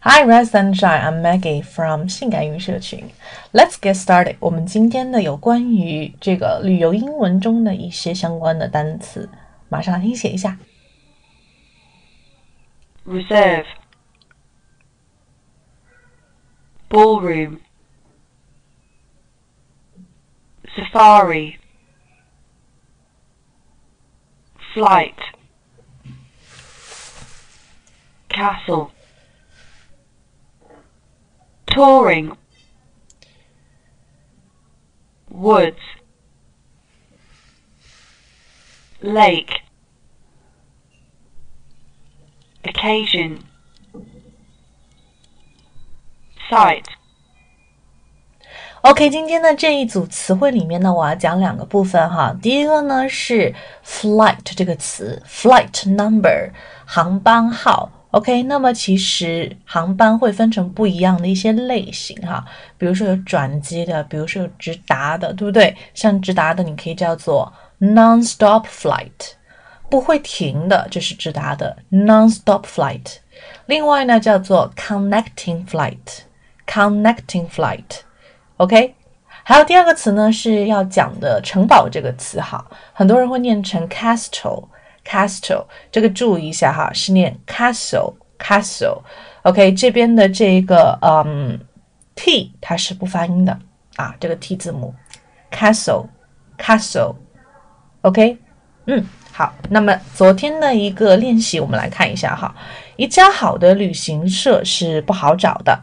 Hi, Red Sunshine. I'm Maggie from 性感语社群。Let's get started. 我们今天的有关于这个旅游英文中的一些相关的单词，马上来听写一下。 reserve, ballroom, safari, flight, castle, touring, woods, lake, occasion, sight, OK，今天的这一组词汇里面呢，我要讲两个部分哈。第一个呢是 flight 这个词，flight number 航班号。 OK，那么其实航班会分成不一样的一些类型哈，比如说有转机的，比如说有直达的，对不对？像直达的，你可以叫做 non-stop flight，不会停的，这是直达的 non-stop flight。另外呢，叫做 connecting flight，connecting flight。OK，还有第二个词呢是要讲的城堡这个词哈，很多人会念成 castle Castle，这个注意一下哈，是念 castle，castle。OK，这边的这个嗯 t 它是不发音的啊，这个 t 字母 castle，castle。OK，嗯，好，那么昨天的一个练习我们来看一下哈，一家好的旅行社是不好找的。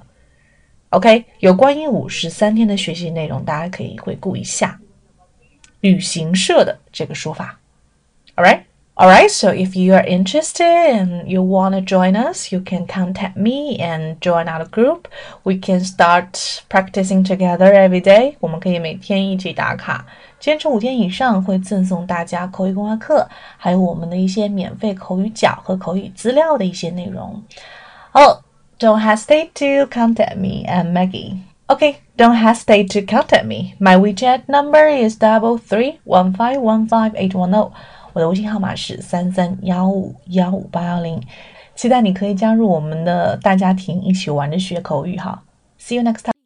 OK，有关于五十三天的学习内容，大家可以回顾一下旅行社的这个说法。All right, all right. So if you are interested and you want to join us, you can contact me and join our group. We can start practicing together every day. 我们可以每天一起打卡，坚持五天以上会赠送大家口语公开课，还有我们的一些免费口语角和口语资料的一些内容。好。Don't hesitate to contact me and Maggie. Okay, don't hesitate to contact me. My WeChat number is double three one five one five eight one zero. 我的微信号码是三三幺五幺五八幺零。期待你可以加入我们的大家庭，一起玩着学口语哈。See you next time.